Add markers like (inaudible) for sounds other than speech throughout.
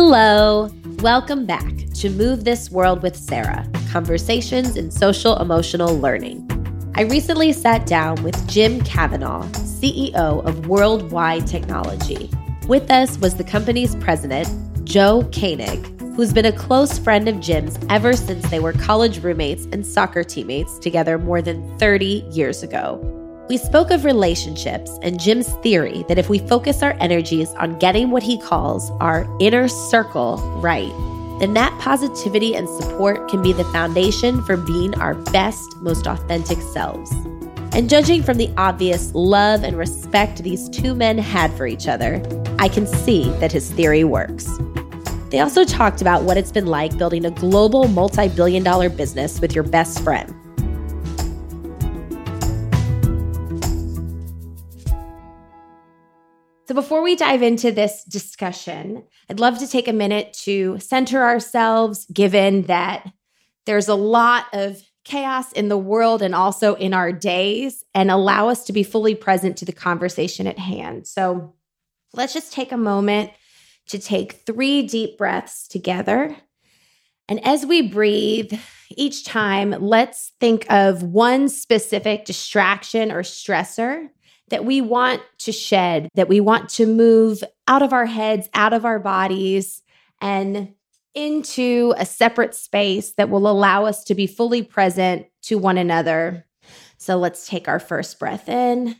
Hello. Welcome back to Move This World with Sarah Conversations in Social Emotional Learning. I recently sat down with Jim Kavanaugh, CEO of Worldwide Technology. With us was the company's president, Joe Koenig, who's been a close friend of Jim's ever since they were college roommates and soccer teammates together more than 30 years ago. We spoke of relationships and Jim's theory that if we focus our energies on getting what he calls our inner circle right, then that positivity and support can be the foundation for being our best, most authentic selves. And judging from the obvious love and respect these two men had for each other, I can see that his theory works. They also talked about what it's been like building a global multi billion dollar business with your best friend. So, before we dive into this discussion, I'd love to take a minute to center ourselves, given that there's a lot of chaos in the world and also in our days, and allow us to be fully present to the conversation at hand. So, let's just take a moment to take three deep breaths together. And as we breathe, each time, let's think of one specific distraction or stressor that we want to shed, that we want to move out of our heads, out of our bodies, and into a separate space that will allow us to be fully present to one another. So let's take our first breath in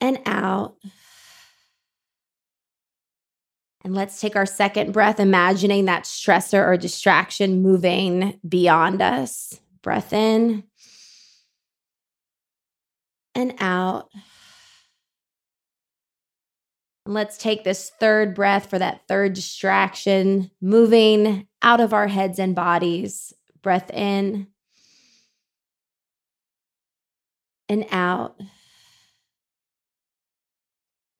and out. And let's take our second breath, imagining that stressor or distraction moving beyond us. Breath in and out. Let's take this third breath for that third distraction, moving out of our heads and bodies. Breath in and out.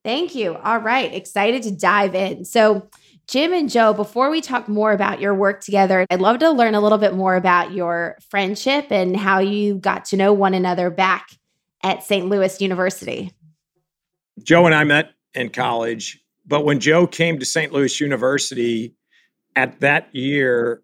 Thank you. All right. Excited to dive in. So, Jim and Joe, before we talk more about your work together, I'd love to learn a little bit more about your friendship and how you got to know one another back at St. Louis University? Joe and I met in college, but when Joe came to St. Louis University at that year,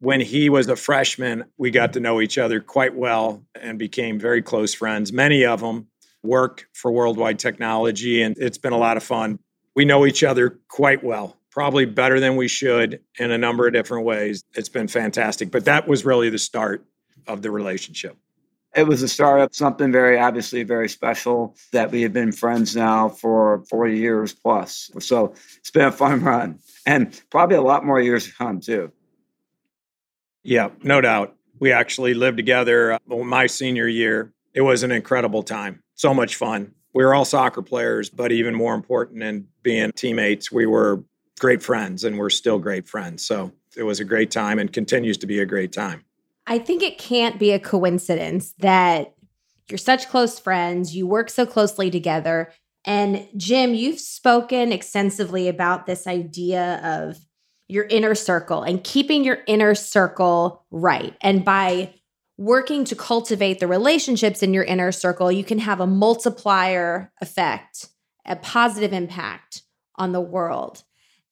when he was a freshman, we got to know each other quite well and became very close friends. Many of them work for Worldwide Technology, and it's been a lot of fun. We know each other quite well, probably better than we should in a number of different ways. It's been fantastic, but that was really the start of the relationship. It was a startup, something very obviously very special that we have been friends now for 40 years plus. So it's been a fun run and probably a lot more years to come too. Yeah, no doubt. We actually lived together uh, my senior year. It was an incredible time. So much fun. We were all soccer players, but even more important than being teammates, we were great friends and we're still great friends. So it was a great time and continues to be a great time. I think it can't be a coincidence that you're such close friends, you work so closely together. And Jim, you've spoken extensively about this idea of your inner circle and keeping your inner circle right. And by working to cultivate the relationships in your inner circle, you can have a multiplier effect, a positive impact on the world.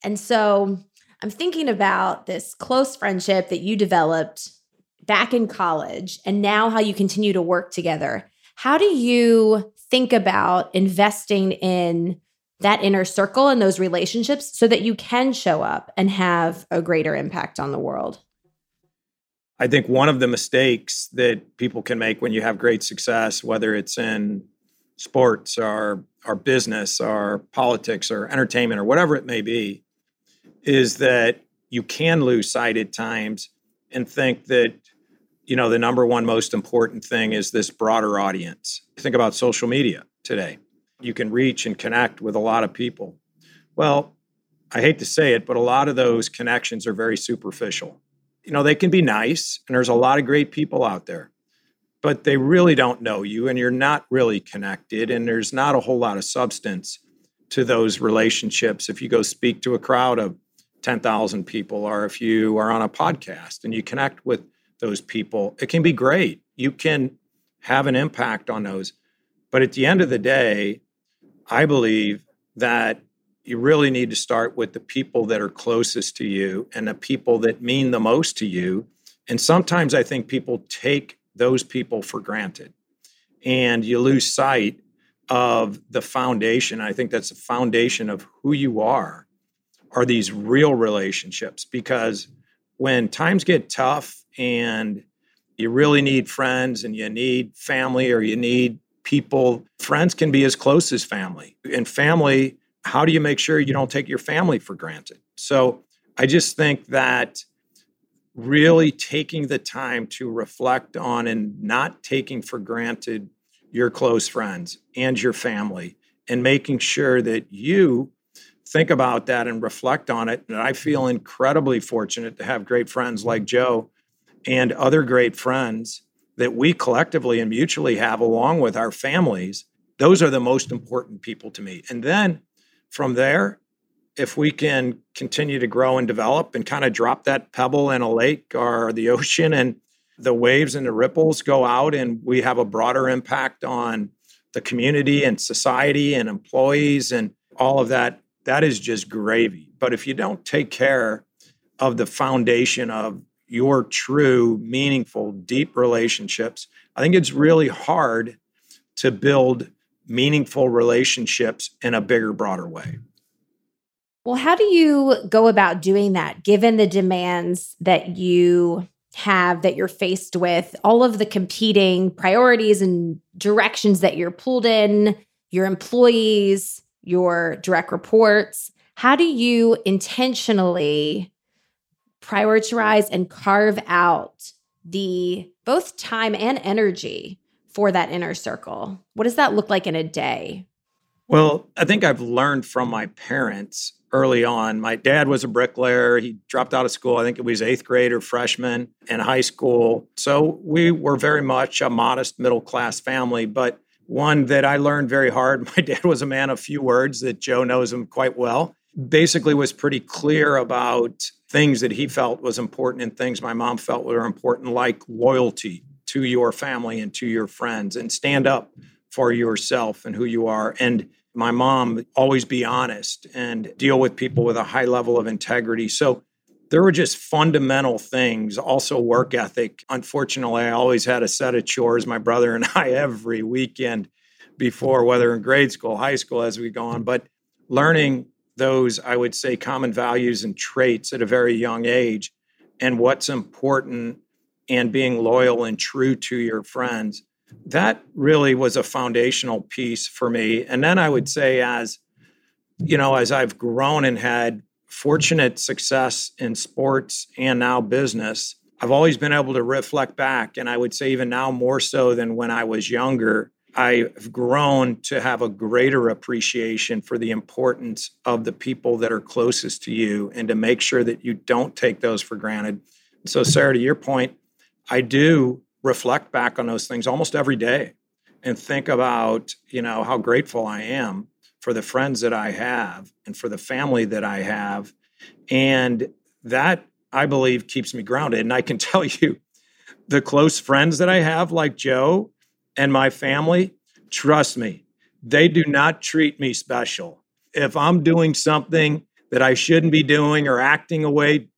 And so I'm thinking about this close friendship that you developed back in college and now how you continue to work together. How do you think about investing in that inner circle and those relationships so that you can show up and have a greater impact on the world? I think one of the mistakes that people can make when you have great success, whether it's in sports or, or business or politics or entertainment or whatever it may be, is that you can lose sight at times and think that you know, the number one most important thing is this broader audience. Think about social media today. You can reach and connect with a lot of people. Well, I hate to say it, but a lot of those connections are very superficial. You know, they can be nice, and there's a lot of great people out there, but they really don't know you, and you're not really connected, and there's not a whole lot of substance to those relationships if you go speak to a crowd of 10,000 people, or if you are on a podcast and you connect with those people, it can be great. You can have an impact on those. But at the end of the day, I believe that you really need to start with the people that are closest to you and the people that mean the most to you. And sometimes I think people take those people for granted and you lose sight of the foundation. I think that's the foundation of who you are are these real relationships because when times get tough and you really need friends and you need family or you need people, friends can be as close as family. And family, how do you make sure you don't take your family for granted? So I just think that really taking the time to reflect on and not taking for granted your close friends and your family and making sure that you think about that and reflect on it. And I feel incredibly fortunate to have great friends like Joe and other great friends that we collectively and mutually have along with our families. Those are the most important people to me. And then from there, if we can continue to grow and develop and kind of drop that pebble in a lake or the (laughs) ocean and the waves and the ripples go out and we have a broader impact on the community and society and employees and all of that that is just gravy. But if you don't take care of the foundation of your true, meaningful, deep relationships, I think it's really hard to build meaningful relationships in a bigger, broader way. Well, how do you go about doing that given the demands that you have that you're faced with, all of the competing priorities and directions that you're pulled in, your employees, your direct reports? How do you intentionally prioritize and carve out the both time and energy for that inner circle? What does that look like in a day? Well, I think I've learned from my parents early on. My dad was a bricklayer. He dropped out of school, I think it was eighth grade or freshman in high school. So we were very much a modest middle class family. But one that I learned very hard. (laughs) My dad was a man of few words, that Joe knows him quite well. Basically, was pretty clear about things that he felt was important and things my mom felt were important, like loyalty to your family and to your friends, and stand up for yourself and who you are. And my mom always be honest and deal with people with a high level of integrity. So there were just fundamental things, also work ethic. Unfortunately, I always had a set of chores, my brother and (laughs) I, every weekend before, whether in grade school, high school, as we go on. But learning those, I would say, common values and traits at a very young age and what's important and being loyal and true to your friends, that really was a foundational piece for me. And then I would say, as you know, as I've grown and had fortunate success in sports and now business, I've always been able to reflect back. And I would say, even now, more so than when I was younger, I've grown to have a greater appreciation for the importance of the people that are closest to you and to make sure that you don't take those for granted. So, Sarah, to your point, I do reflect back on those things almost every day and think about, you know, how grateful I am for the friends that I have and for the family that I have. And that, I believe, keeps me grounded. And I can (laughs) tell you, the close friends that I have, like Joe and my family, trust me, they do not treat me special. If I'm doing something that I shouldn't be doing or acting away,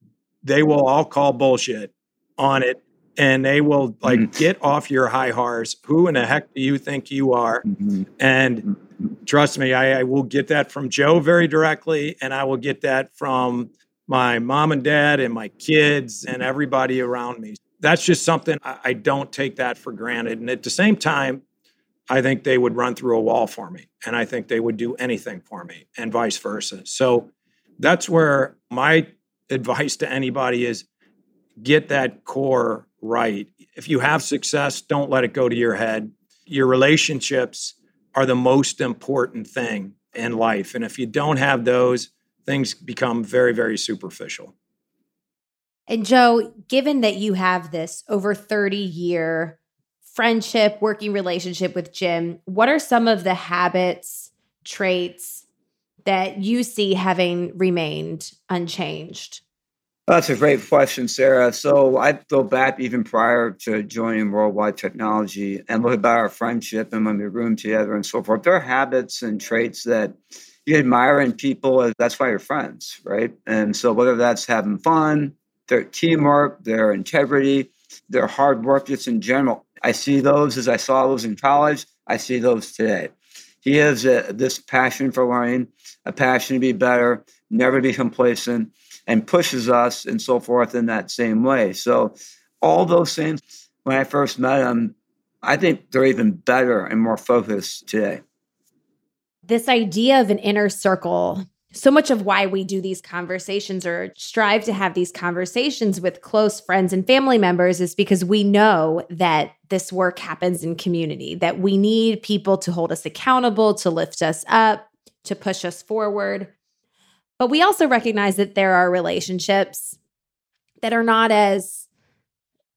they will all call bullshit on it and they will like mm-hmm. get off your high horse. Who in the heck do you think you are? Mm-hmm. And trust me, I, I, will get that from Joe very directly, and I will get that from my mom and dad and my kids and everybody around me. That's just something I, I don't take that for granted. And at the same time, I think they would run through a wall for me, and I think they would do anything for me, and vice versa. So that's where my advice to anybody is get that core right. If you have success, don't let it go to your head. Your relationships are the most important thing in life. And if you don't have those, things become very, very superficial. And Joe, given that you have this over 30 year friendship, working relationship with Jim, what are some of the habits, traits that you see having remained unchanged? That's a great question, Sarah. So I go back even prior to joining Worldwide Technology and look at our friendship and when we roomed together and so forth. There are habits and traits that you admire in people, that's why you're friends, right? And so whether that's having fun, their teamwork, their integrity, their hard work, just in general, I see those as I saw those in college. I see those today. He has a, this passion for learning, a passion to be better, never be complacent, and pushes us and so forth in that same way. So, all those things, when I first met him, I think they're even better and more focused today. This idea of an inner circle so much of why we do these conversations or strive to have these conversations with close friends and family members is because we know that this work happens in community, that we need people to hold us accountable, to lift us up, to push us forward. But we also recognize that there are relationships that are not as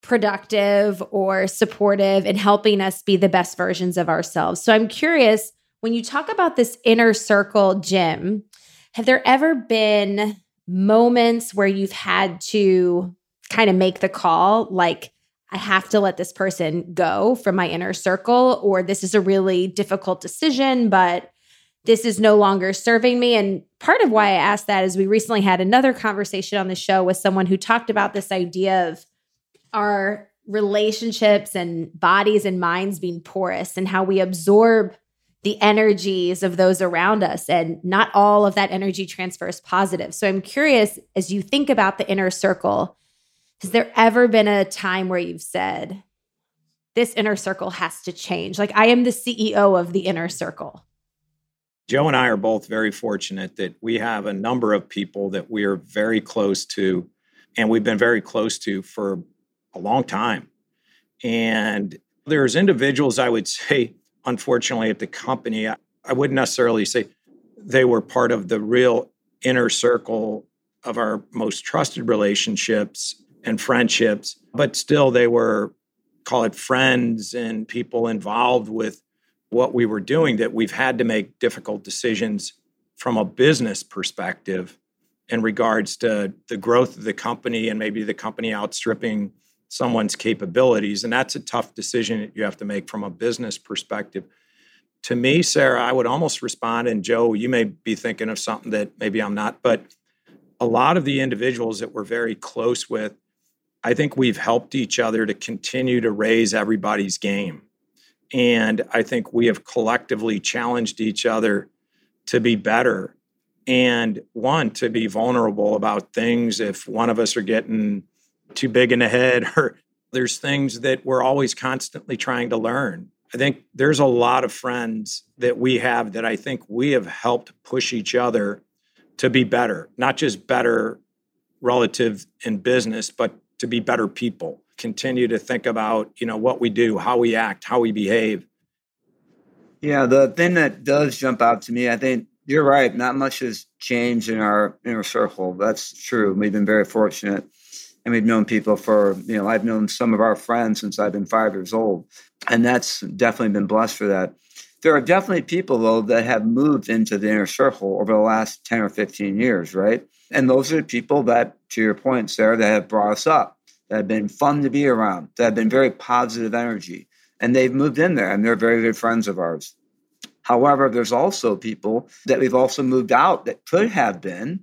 productive or supportive in helping us be the best versions of ourselves. So I'm curious when you talk about this inner circle, Jim, have there ever been moments where you've had to kind of make the call like, I have to let this person go from my inner circle, or this is a really difficult decision, but this is no longer serving me. And part of why I asked that is we recently had another conversation on the show with someone who talked about this idea of our relationships and bodies and minds being porous and how we absorb the energies of those around us and not all of that energy transfers positive. So i'm curious as you think about the inner circle has there ever been a time where you've said this inner circle has to change like i am the ceo of the inner circle joe and i are both very fortunate that we have a number of people that we are very close to and we've been very close to for a long time. And there's individuals i would (laughs) say unfortunately, at the company, I, I wouldn't necessarily say they were part of the real inner circle of our most trusted relationships and friendships, but still they were, call it friends and people involved with what we were doing that we've had to make difficult decisions from a business perspective in regards to the growth of the company and maybe the company outstripping someone's capabilities. And that's a tough decision that you have to make from a business perspective. To me, Sarah, I would almost respond, and Joe, you may be thinking of something that maybe I'm not, but a lot of the individuals that we're very close with, I think we've helped each other to continue to raise everybody's game. And I think we have collectively challenged each other to be better and one, to be vulnerable about things if one of us are getting too big in the head or there's things that we're always constantly trying to learn. I think there's a lot of friends that we have that I think we have helped push each other to be better, not just better relative in business, but to be better people. Continue to think about, you know, what we do, how we act, how we behave. Yeah, the thing that does jump out to me, I think you're right. Not much has changed in our inner circle. That's true. We've been very fortunate and we've known people for you know i've known some of our friends since i've been five years old and that's definitely been blessed for that. There are definitely people though that have moved into the inner circle over the last 10 or 15 years right? And those are the people that to your point sarah that have brought us up that have been fun to be around that have been very positive energy and they've moved in there and they're very good friends of ours. However there's also people that we've also moved out that could have been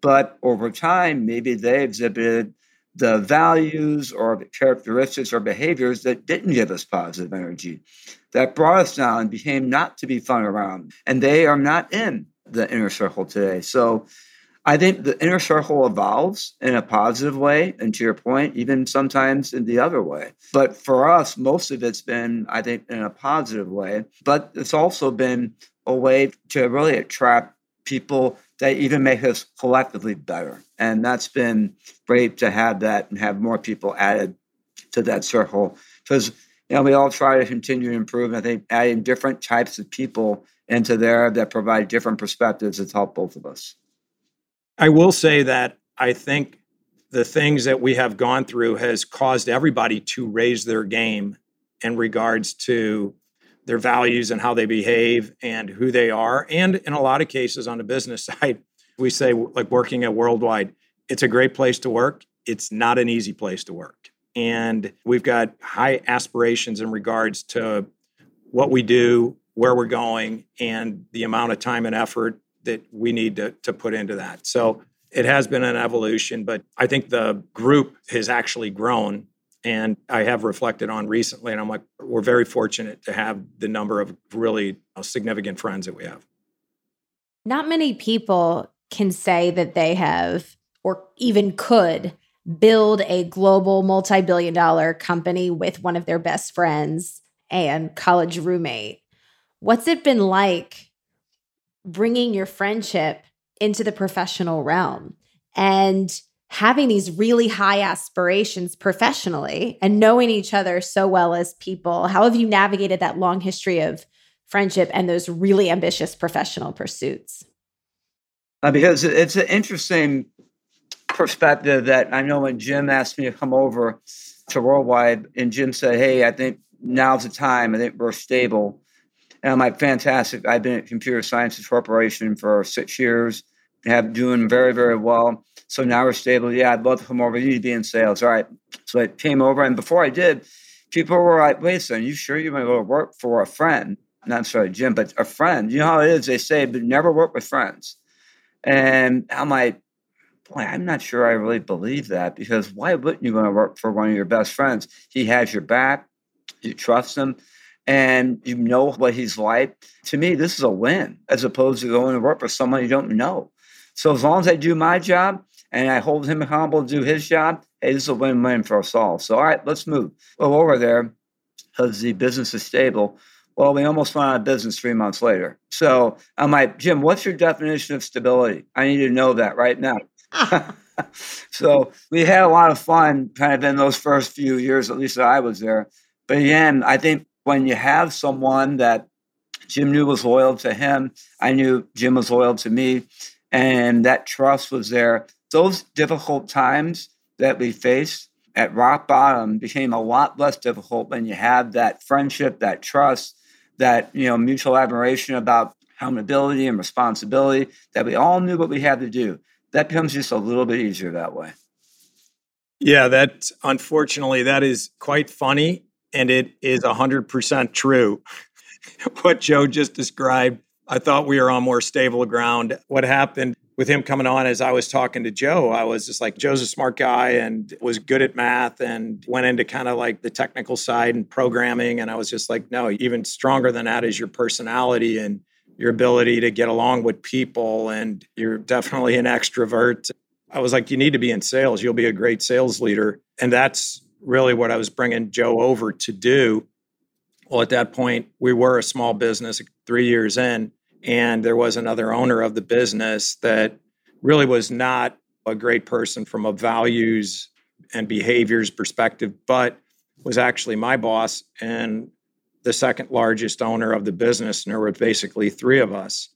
but over time maybe they've exhibited the values or the characteristics or behaviors that didn't give us positive energy, that brought us down and became not to be fun around. And they are not in the inner circle today. So I think the inner circle evolves in a positive way. And to your point, even sometimes in the other way. But for us, most of it's been, I think, in a positive way. But it's also been a way to really attract people that even make us collectively better. And that's been great to have that and have more people added to that circle. Because you know, we all try to continue to improve. I think adding different types of people into there that provide different perspectives has helped both of us. I will say that I think the things that we have gone through has caused everybody to raise their game in regards to their values and how they behave and who they are. And in a lot of cases on the business (laughs) side, we say, like working at Worldwide, it's a great place to work. It's not an easy place to work. And we've got high aspirations in regards to what we do, where we're going, and the amount of time and effort that we need to, to put into that. So it has been an evolution, but I think the group has actually grown. And I have reflected on recently, and I'm like, we're very fortunate to have the number of really uh, significant friends that we have. Not many people can say that they have or even could build a global multi billion dollar company with one of their best friends and college roommate. What's it been like bringing your friendship into the professional realm and having these really high aspirations professionally and knowing each other so well as people? How have you navigated that long history of friendship and those really ambitious professional pursuits? Uh, because it's an interesting perspective that I know when Jim asked me to come over to Worldwide, and Jim said, Hey, I think now's the time. I think we're stable. And I'm like, fantastic. I've been at Computer Sciences Corporation for six years, have doing very, very well. So now we're stable. Yeah, I'd love to come over. You need to be in sales. All right. So I came over, and before I did, people were like, wait a second, you sure you want to go to work for a friend? Not necessarily Jim, but a friend. You know how it is. They say, but never work with friends. And I'm like, boy, I'm not sure I really believe that because why wouldn't you want to work for one of your best friends? He has your back, you trust him, and you know what he's like. To me, this is a win as opposed to going to work for someone you don't know. So as long as I do my job and I hold him accountable to do his job, hey, this is a win-win for us all. So all right, let's move. Well, over there, because the business is stable. Well, we almost went out of business three months later. So I'm like, Jim, what's your definition of stability? I need to know that right now. (laughs) so we had a lot of fun kind of in those first few years, at least that I was there. But again, I think when you have someone that Jim knew was loyal to him, I knew Jim was loyal to me, and that trust was there. Those difficult times that we faced at rock bottom became a lot less difficult when you have that friendship, that trust, that you know mutual admiration about accountability and responsibility that we all knew what we had to do that becomes just a little bit easier that way. Yeah, that unfortunately that is quite funny and it is 100% true. (laughs) what Joe just described, I thought we were on more stable ground. What happened with him coming on as I was talking to Joe, I was just like, Joe's a smart guy and was good at math and went into kind of like the technical side and programming. And I was just like, no, even stronger than that is your personality and your ability to get along with people, and you're definitely an extrovert. I was like, you need to be in sales. You'll be a great sales leader. And that's really what I was bringing Joe over to do. Well, at that point, we were a small business three years in, and there was another owner of the business that really was not a great person from a values and behaviors perspective, but was actually my boss. And the second largest owner of the business, and there were basically three of us.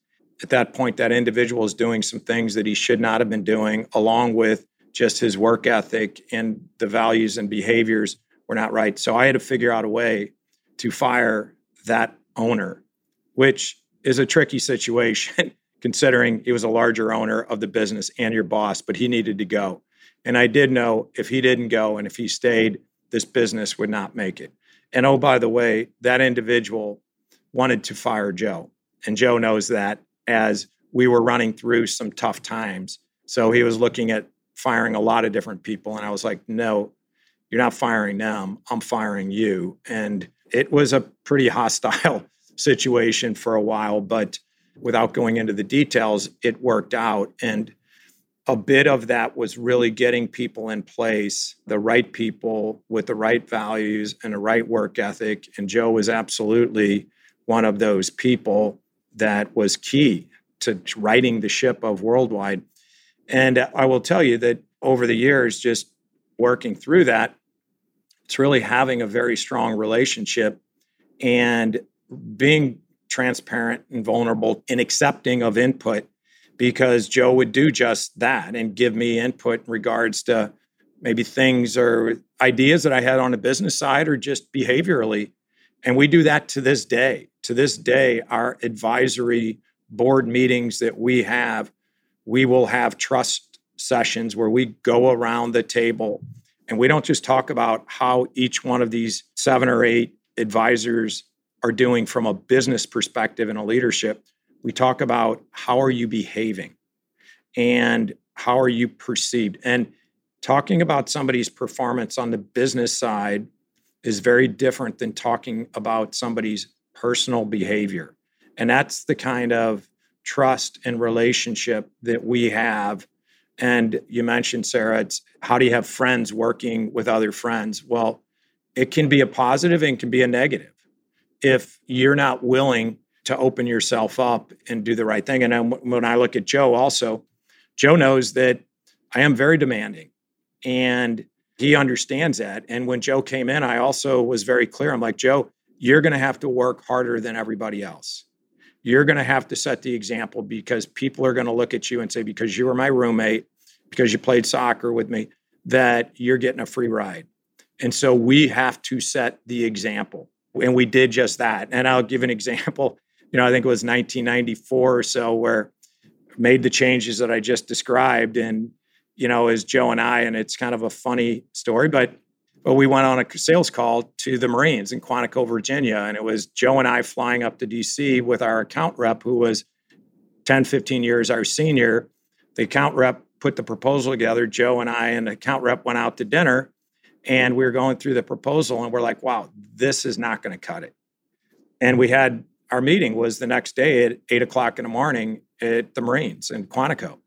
At that point, that individual is doing some things that he should not have been doing, along with just his work ethic and the values and behaviors were not right. So I had to figure out a way to fire that owner, which is a tricky situation (laughs) considering he was a larger owner of the business and your boss, but he needed to go. And I did know if he didn't go and if he stayed, this business would not make it. And oh, by the way, that individual wanted to fire Joe. And Joe knows that as we were running through some tough times. So he was looking at firing a lot of different people. And I was like, no, you're not firing them. I'm firing you. And it was a pretty (laughs) hostile situation for a while. But without going into the details, it worked out. And a bit of that was really getting people in place, the right people with the right values and the right work ethic. And Joe was absolutely one of those people that was key to righting the ship of worldwide. And I will tell you that over the years, just working through that, it's really having a very strong relationship and being transparent and vulnerable and accepting of input because Joe would do just that and give me input in regards to maybe things or ideas that I had on the business side or just behaviorally. And we do that to this day. To this day, our advisory board meetings that we have, we will have trust sessions where we go around the table and we don't just talk about how each one of these seven or eight advisors are doing from a business perspective and a leadership we talk about how are you behaving and how are you perceived. And talking about somebody's performance on the business side is very different than talking about somebody's personal behavior. And that's the kind of trust and relationship that we have. And you mentioned, Sarah, it's how do you have friends working with other friends? Well, it can be a positive and can be a negative if you're not willing to open yourself up and do the right thing. And when I look at Joe, also, Joe knows that I am very demanding and he understands that. And when Joe came in, I also was very clear. I'm like, Joe, you're going to have to work harder than everybody else. You're going to have to set the example because people are going to look at you and say, because you were my roommate, because you played soccer with me, that you're getting a free ride. And so we have to set the example. And we did just that. And I'll give an example. (laughs) You know, I think it was 1994 or so where made the changes that I just described. And, you know, as Joe and I, and it's kind of a funny story, but but we went on a sales call to the Marines in Quantico, Virginia. And it was Joe and I flying up to DC with our account rep, who was 10, 15 years our senior. The account rep put the proposal together. Joe and I and the account rep went out to dinner and we were going through the proposal and we're like, wow, this is not going to cut it. And we had our meeting was the next day at eight o'clock in the morning at the Marines in Quantico.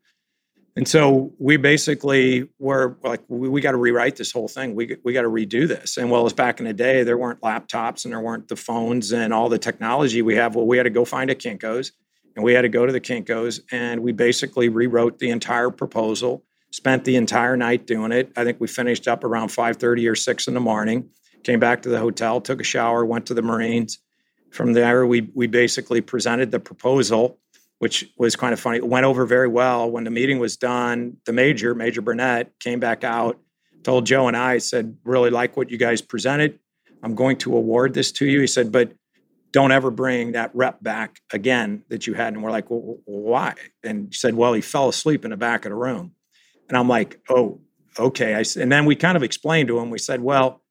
And so we basically were like, we, we got to rewrite this whole thing. We, we got to redo this. And well, as back in the day, there weren't laptops and there weren't the phones and all the technology we have. Well, we had to go find a Kinko's and we had to go to the Kinko's and we basically rewrote the entire proposal, spent the entire night doing it. I think we finished up around 5.30 or 6 in the morning, came back to the hotel, took a shower, went to the Marines. From there, we, we basically presented the proposal which was kind of funny. It went over very well. When the meeting was done, the major, Major Burnett, came back out, told Joe and I, said, really like what you guys presented. I'm going to award this to you. He said, but don't ever bring that rep back again that you had. And we're like, well, why? And he said, well, he fell asleep in the back of the room. And I'm like, oh, okay. I, and then we kind of explained to him, we said, well,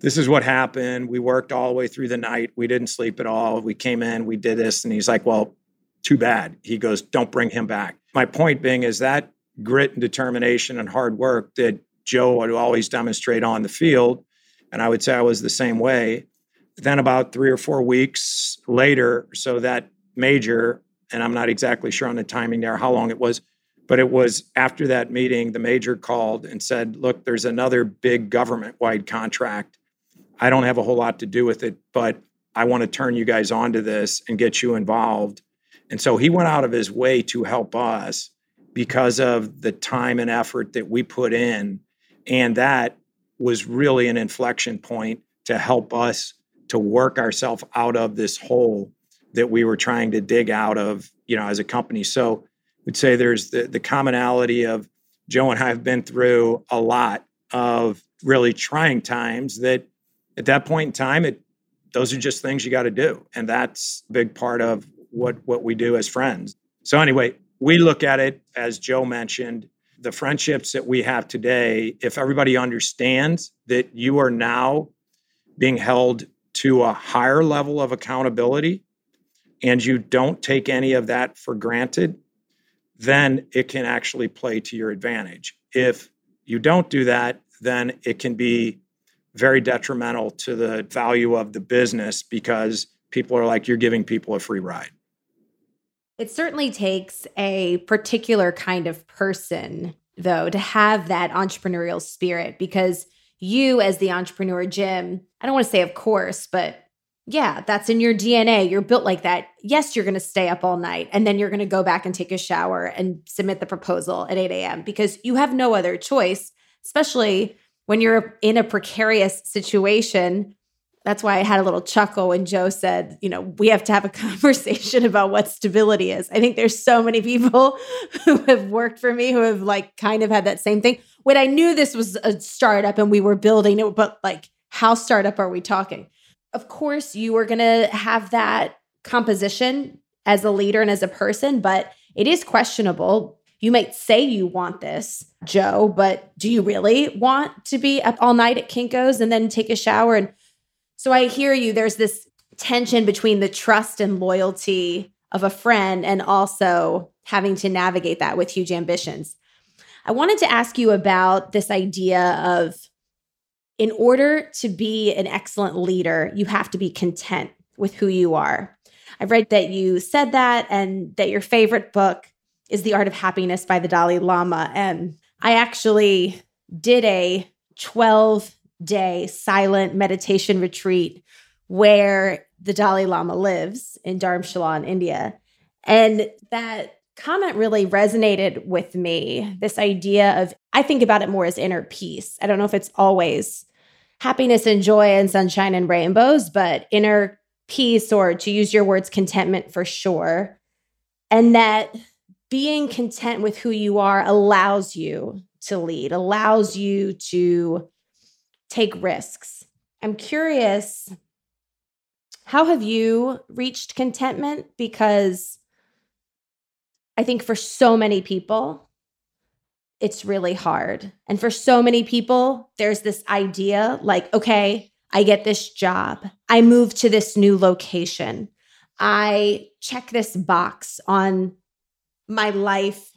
this is what happened. We worked all the way through the night. We didn't sleep at all. We came in, we did this. And he's like, well, too bad. He goes, don't bring him back. My point being is that grit and determination and hard work that Joe would always demonstrate on the field. And I would say I was the same way. Then, about three or four weeks later, so that major, and I'm not exactly sure on the timing there, how long it was, but it was after that meeting, the major called and said, Look, there's another big government wide contract. I don't have a whole lot to do with it, but I want to turn you guys onto this and get you involved. And so he went out of his way to help us because of the time and effort that we put in. And that was really an inflection point to help us to work ourselves out of this hole that we were trying to dig out of, you know, as a company. So we'd say there's the, the commonality of Joe and I have been through a lot of really trying times that at that point in time, it those are just things you got to do. And that's a big part of what what we do as friends. So anyway, we look at it as Joe mentioned, the friendships that we have today, if everybody understands that you are now being held to a higher level of accountability and you don't take any of that for granted, then it can actually play to your advantage. If you don't do that, then it can be very detrimental to the value of the business because people are like, you're giving people a free ride. It certainly takes a particular kind of person, though, to have that entrepreneurial spirit because you, as the entrepreneur, Jim, I don't want to say, of course, but yeah, that's in your DNA. You're built like that. Yes, you're going to stay up all night and then you're going to go back and take a shower and submit the proposal at 8 a.m. because you have no other choice, especially when you're in a precarious situation that's why I had a little chuckle when Joe said, you know, we have to have a (laughs) conversation about what stability is. I think there's so many people (laughs) who have worked for me who have like kind of had that same thing. When I knew this was a startup and we were building it, but like, how startup are we talking? Of course, you are going to have that composition as a leader and as a person, but it is questionable. You might say you want this, Joe, but do you really want to be up all night at Kinko's and then take a shower and so I hear you. There's this tension between the trust and loyalty of a friend and also having to navigate that with huge ambitions. I wanted to ask you about this idea of in order to be an excellent leader, you have to be content with who you are. I've read that you said that and that your favorite book is The Art of Happiness by the Dalai Lama. And I actually did a 12 day silent meditation retreat where the Dalai Lama lives in Dharamshala in India. And that comment really resonated with me. This idea of, I think about it more as inner peace. I don't know if it's always happiness and joy and sunshine and rainbows, but inner peace, or to use your words, contentment for sure. And that being content with who you are allows you to lead, allows you to take risks. I'm curious, how have you reached contentment? Because I think for so many people, it's really hard. And for so many people, there's this idea like, okay, I get this job, I move to this new location, I check this box on my life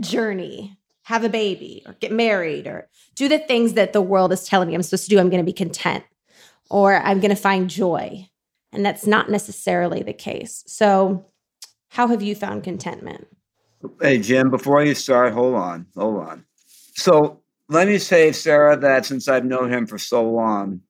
journey, have a baby or get married or do the things that the world is telling me I'm supposed to do. I'm going to be content or I'm going to find joy. And that's not necessarily the case. So, how have you found contentment? Hey, Jim, before you start, hold on, hold on. So, let me say, Sarah, that since I've known him for so long,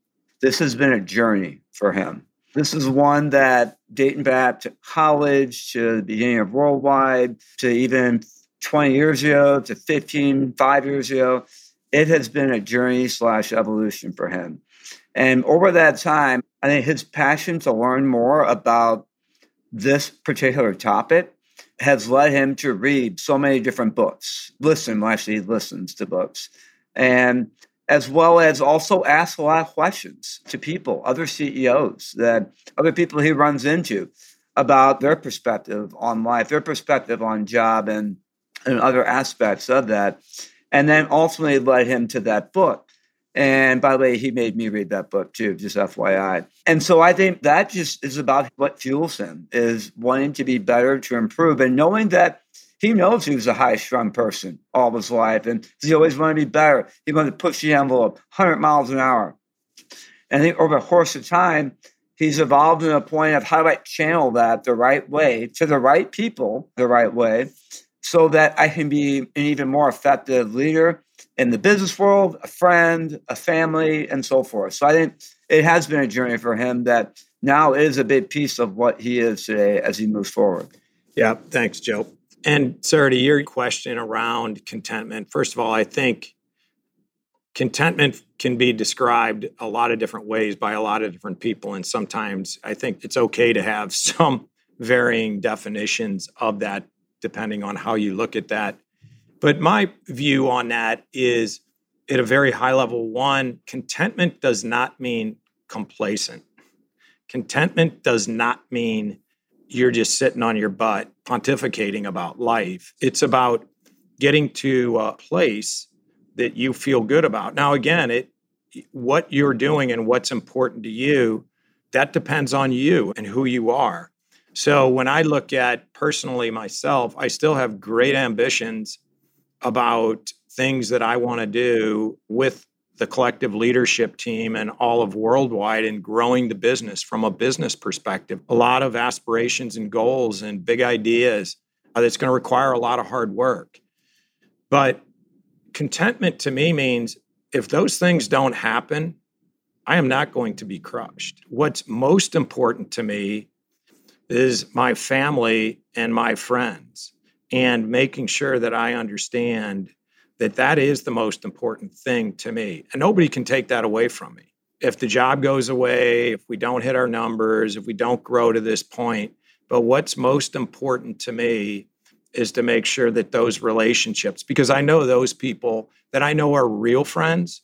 this has been a journey for him. This is one that dating back to college, to the beginning of Worldwide, to even 20 years ago, to 15, five years ago, it has been a journey slash evolution for him. And over that time, I think his passion to learn more about this particular topic has led him to read so many different books. Listen, actually, he listens to books. And as well as also ask a lot of questions to people, other CEOs, that other people he runs into about their perspective on life, their perspective on job and, and other aspects of that. And then ultimately led him to that book. And by the way, he made me read that book too, just FYI. And so I think that just is about what fuels him is wanting to be better, to improve, and knowing that he knows he was a high strung person all his life, and he always wanted to be better. He wanted to push the envelope 100 miles an hour. And over the course of time, he's evolved to a point of how do I channel that the right way to the right people the right way so that I can be an even more effective leader in the business world, a friend, a family, and so forth. So I think it has been a journey for him that now is a big piece of what he is today as he moves forward. Yeah, thanks, Joe. And Sarah, to your question around contentment, first of all, I think contentment can be described a lot of different ways by a lot of different people. And sometimes I think it's okay to have (laughs) some varying definitions of that depending on how you look at that. But my view on that is at a very high level one, contentment does not mean complacent. Contentment does not mean you're just sitting on your butt pontificating about life. It's about getting to a place that you feel good about. Now again, it what you're doing and what's important to you, that depends on you and who you are. So when I look at personally myself, I still have great ambitions about things that I want to do with the collective leadership team and all of worldwide and growing the business from a business perspective. A lot of aspirations and goals and big ideas uh, that's going to require a lot of hard work. But contentment to me means if those things don't happen, I am not going to be crushed. What's most important to me is my family and my friends and making sure that I understand that that is the most important thing to me. And nobody can take that away from me. If the job goes away, if we don't hit our numbers, if we don't grow to this point, but what's most important to me is to make sure that those relationships, because I know those people that I know are real friends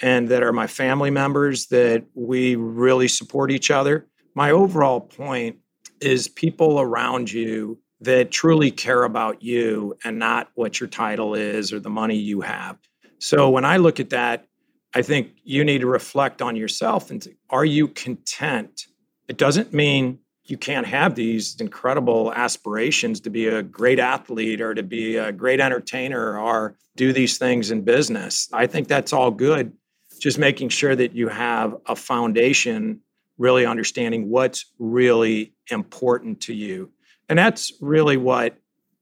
and that are my family members, that we really support each other. My overall point is people around you that truly care about you and not what your title is or the money you have. So when I look at that, I think you need to reflect on yourself and say, are you content? It doesn't mean you can't have these incredible aspirations to be a great athlete or to be a great entertainer or do these things in business. I think that's all good. Just making sure that you have a foundation, really understanding what's really important to you. And that's really what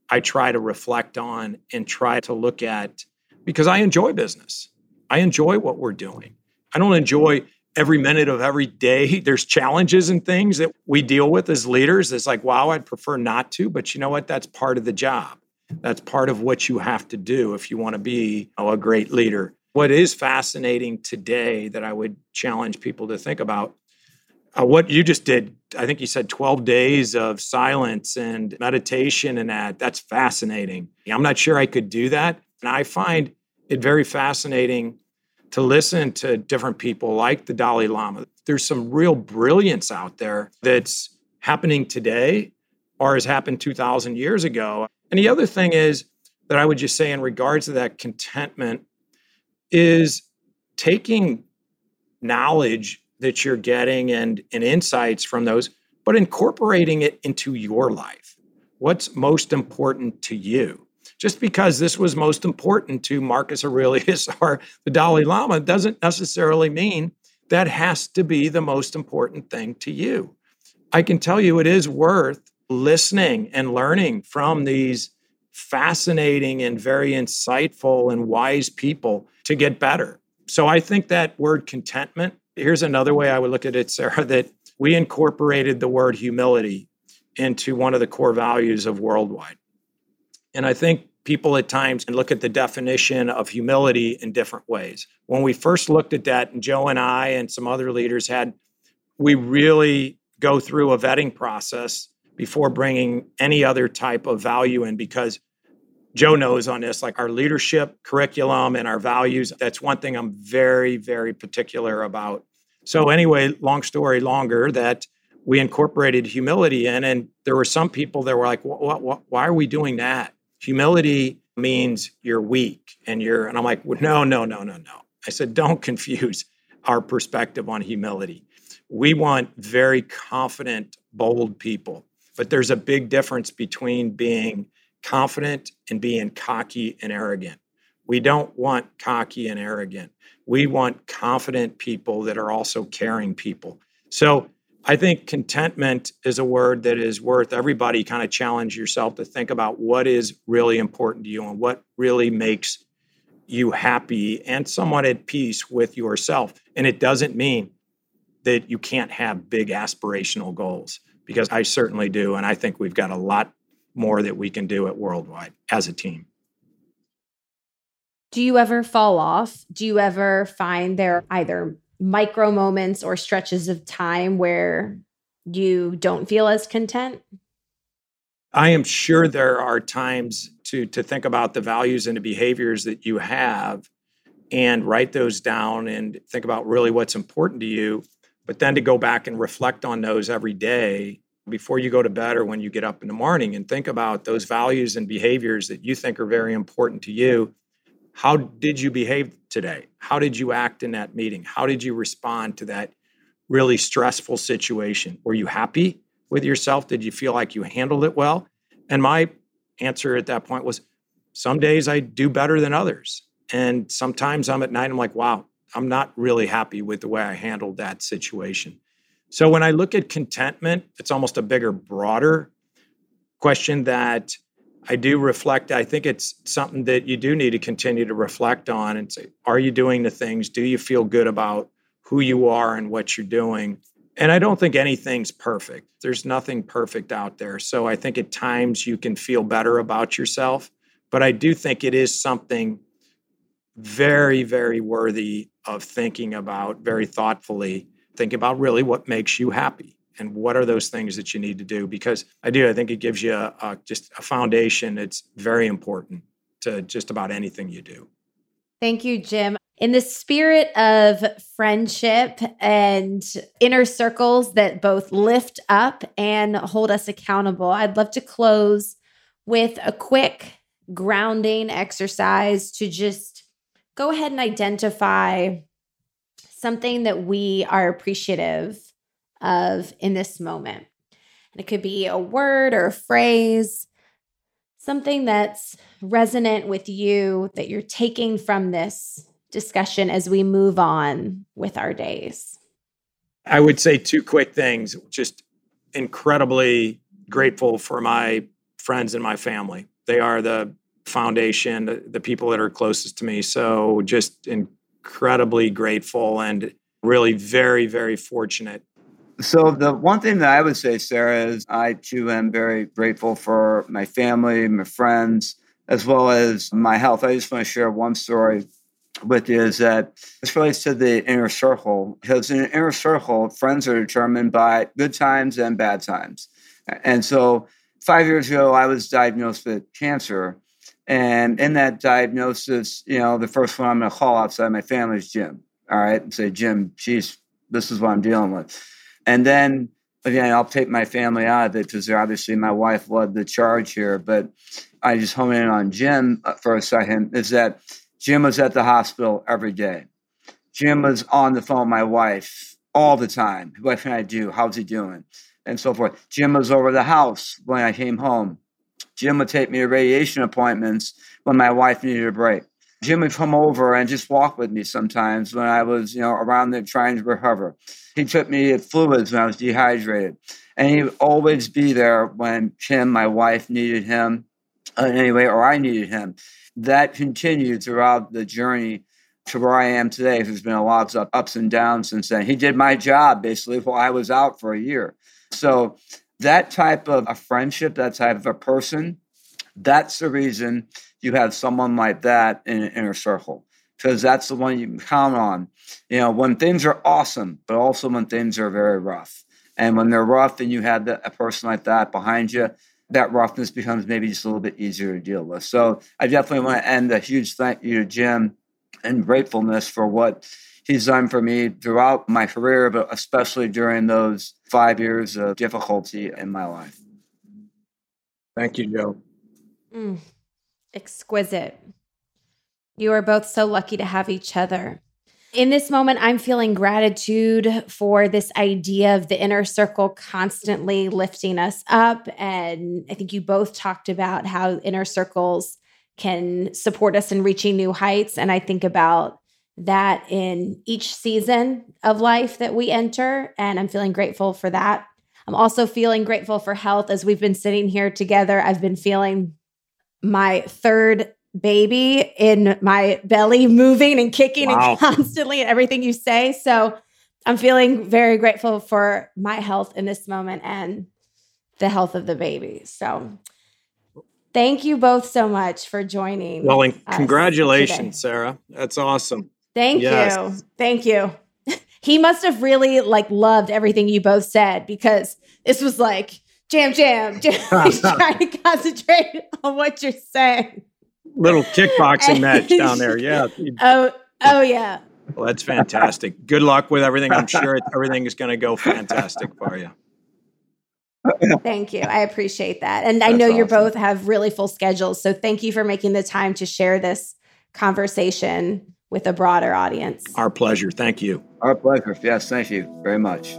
I try to reflect on and try to look at because I enjoy business. I enjoy what we're doing. I don't enjoy every minute of every day. (laughs) There's challenges and things that we deal with as leaders. It's like, wow, I'd prefer not to, but you know what? That's part of the job. That's part of what you have to do if you want to be oh, a great leader. What is fascinating today that I would challenge people to think about uh, what you just did, I think you said 12 days of silence and meditation and that. That's fascinating. I'm not sure I could do that. And I find it very fascinating to listen to different people like the Dalai Lama. There's some real brilliance out there that's happening today or has happened 2,000 years ago. And the other thing is that I would just say, in regards to that contentment, is taking knowledge that you're getting and, and insights from those, but incorporating it into your life. What's most important to you? Just because this was most important to Marcus Aurelius (laughs) or the Dalai Lama doesn't necessarily mean that has to be the most important thing to you. I can tell you it is worth listening and learning from these fascinating and very insightful and wise people to get better. So I think that word contentment Here's another way I would look at it, Sarah, (laughs) that we incorporated the word humility into one of the core values of worldwide. And I think people at times can look at the definition of humility in different ways. When we first looked at that, and Joe and I and some other leaders had, we really go through a vetting process before bringing any other type of value in because Joe knows on this, like our leadership curriculum and our values. That's one thing I'm very, very particular about. So, anyway, long story longer, that we incorporated humility in, and there were some people that were like, what, what, why are we doing that? Humility means you're weak and you're, and I'm like, no, no, no, no, no. I said, don't (laughs) confuse our perspective on humility. We want very confident, bold people, but there's a big difference between being confident and being cocky and arrogant. We don't want cocky and arrogant. We want confident people that are also caring people. So I think contentment is a word that is worth everybody kind of challenge yourself to think about what is really important to you and what really makes you happy and somewhat at peace with yourself. And it doesn't mean that you can't have big aspirational goals because I certainly do. And I think we've got a lot more that we can do at Worldwide as a team. Do you ever fall off? Do you ever find there either micro moments or stretches of time where you don't feel as content? I am sure there are times to to think about the values and the behaviors that you have and write those down and think about really what's important to you, but then to go back and reflect on those every day before you go to bed or when you get up in the morning and think about those values and behaviors that you think are very important to you. How did you behave today? How did you act in that meeting? How did you respond to that really stressful situation? Were you happy with yourself? Did you feel like you handled it well? And my answer at that point was some days I do better than others. And sometimes I'm at night, I'm like, wow, I'm not really happy with the way I handled that situation. So when I look at contentment, it's almost a bigger, broader question that I do reflect. I think it's something that you do need to continue to reflect on and say, are you doing the things? Do you feel good about who you are and what you're doing? And I don't think anything's perfect. There's nothing perfect out there. So I think at times you can feel better about yourself. But I do think it is something very, very worthy of thinking about very thoughtfully think about really what makes you happy and what are those things that you need to do. Because i do i think it gives you a, a, just a foundation it's very important to just about anything you do. Thank you jim. In the spirit of friendship and inner circles that both lift up and hold us accountable i'd love to close with a quick grounding exercise to just go ahead and identify something that we are appreciative of in this moment. And it could be a word or a phrase, something that's resonant with you that you're taking from this discussion as we move on with our days. I would say two quick things. Just incredibly grateful for my friends and my family. They are the foundation, the, the people that are closest to me. So just incredibly grateful and really very, very fortunate. So the one thing that I would say, Sarah, is I too am very grateful for my family, my friends, as well as my health. I just want to share one story with you is that this relates to the inner circle because in an inner circle, friends are determined by good times and bad times. And so five years ago, I was diagnosed with cancer. And in that diagnosis, you know, the first one I'm going to call outside my family is Jim. All right. And say, Jim, geez, this is what I'm dealing with. And then again, I'll take my family out of it because obviously my wife led the charge here. But I just hone in on Jim uh, for a second is that Jim was at the hospital every day. Jim was on the phone with my wife all the time. What can I do? How's he doing? And so forth. Jim was over the house when I came home. Jim would take me to radiation appointments when my wife needed a break. Jim would come over and just walk with me sometimes when I was, you know, around there trying to recover. He took me to fluids when I was dehydrated. And he would always be there when Kim, my wife, needed him uh, anyway, or I needed him. That continued throughout the journey to where I am today. There's been a lot of ups and downs since then. He did my job basically while I was out for a year. So that type of a friendship, that type of a person, that's the reason you have someone like that in an inner circle because that's the one you can count on. You know, when things are awesome, but also when things are very rough. And when they're rough and you have a person like that behind you, that roughness becomes maybe just a little bit easier to deal with. So I definitely want to end a huge thank you to Jim and gratefulness for what he's done for me throughout my career, but especially during those five years of difficulty in my life. Thank you, Joe. Mm, exquisite. You are both so lucky to have each other. In this moment, I'm feeling gratitude for this idea of the inner circle constantly lifting us up. And I think you both talked about how inner circles can support us in reaching new heights. And I think about that in each season of life that we enter. And I'm feeling grateful for that. I'm also feeling grateful for health as we've been sitting here together. I've been feeling my third baby in my belly (laughs) moving and kicking wow. and constantly and everything you say. So I'm feeling very grateful for my health in this moment and the health of the baby. So thank you both so much for joining. Well, and congratulations, today. Sarah. That's awesome. Thank yes. you. Thank you. (laughs) he must have really like loved everything you both said because this was like jam jam. (laughs) jam. (laughs) He's trying to concentrate on what you're saying little kickboxing match down there. Yeah. Oh, oh yeah. Well, that's fantastic. Good luck with everything. I'm sure everything is going to go fantastic for you. Thank you. I appreciate that. And I know awesome. you both have really full schedules. So thank you for making the time to share this conversation with a broader audience. Our pleasure. Thank you. Our pleasure. Yes, thank you very much.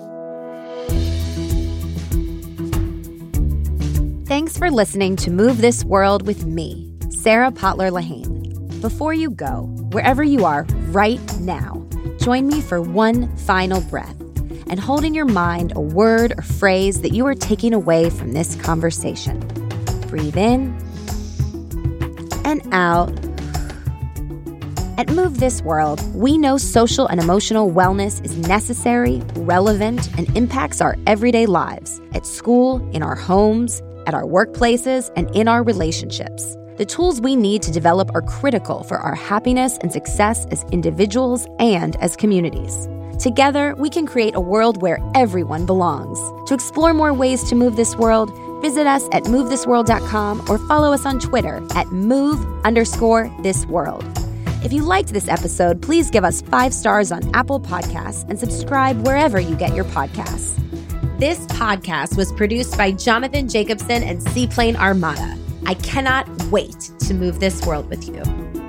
Thanks for listening to Move This World with me. Sarah Potler LaHayne. Before you go, wherever you are right now, join me for one final breath and hold in your mind a word or phrase that you are taking away from this conversation. Breathe in and out. At Move This World, we know social and emotional wellness is necessary, relevant, and impacts our everyday lives at school, in our homes, at our workplaces, and in our relationships. The tools we need to develop are critical for our happiness and success as individuals and as communities. Together, we can create a world where everyone belongs. To explore more ways to move this world, visit us at movethisworld.com or follow us on Twitter at move underscore this world. If you liked this episode, please give us five stars on Apple Podcasts and subscribe wherever you get your podcasts. This podcast was produced by Jonathan Jacobson and Seaplane Armada. I cannot wait to move this world with you.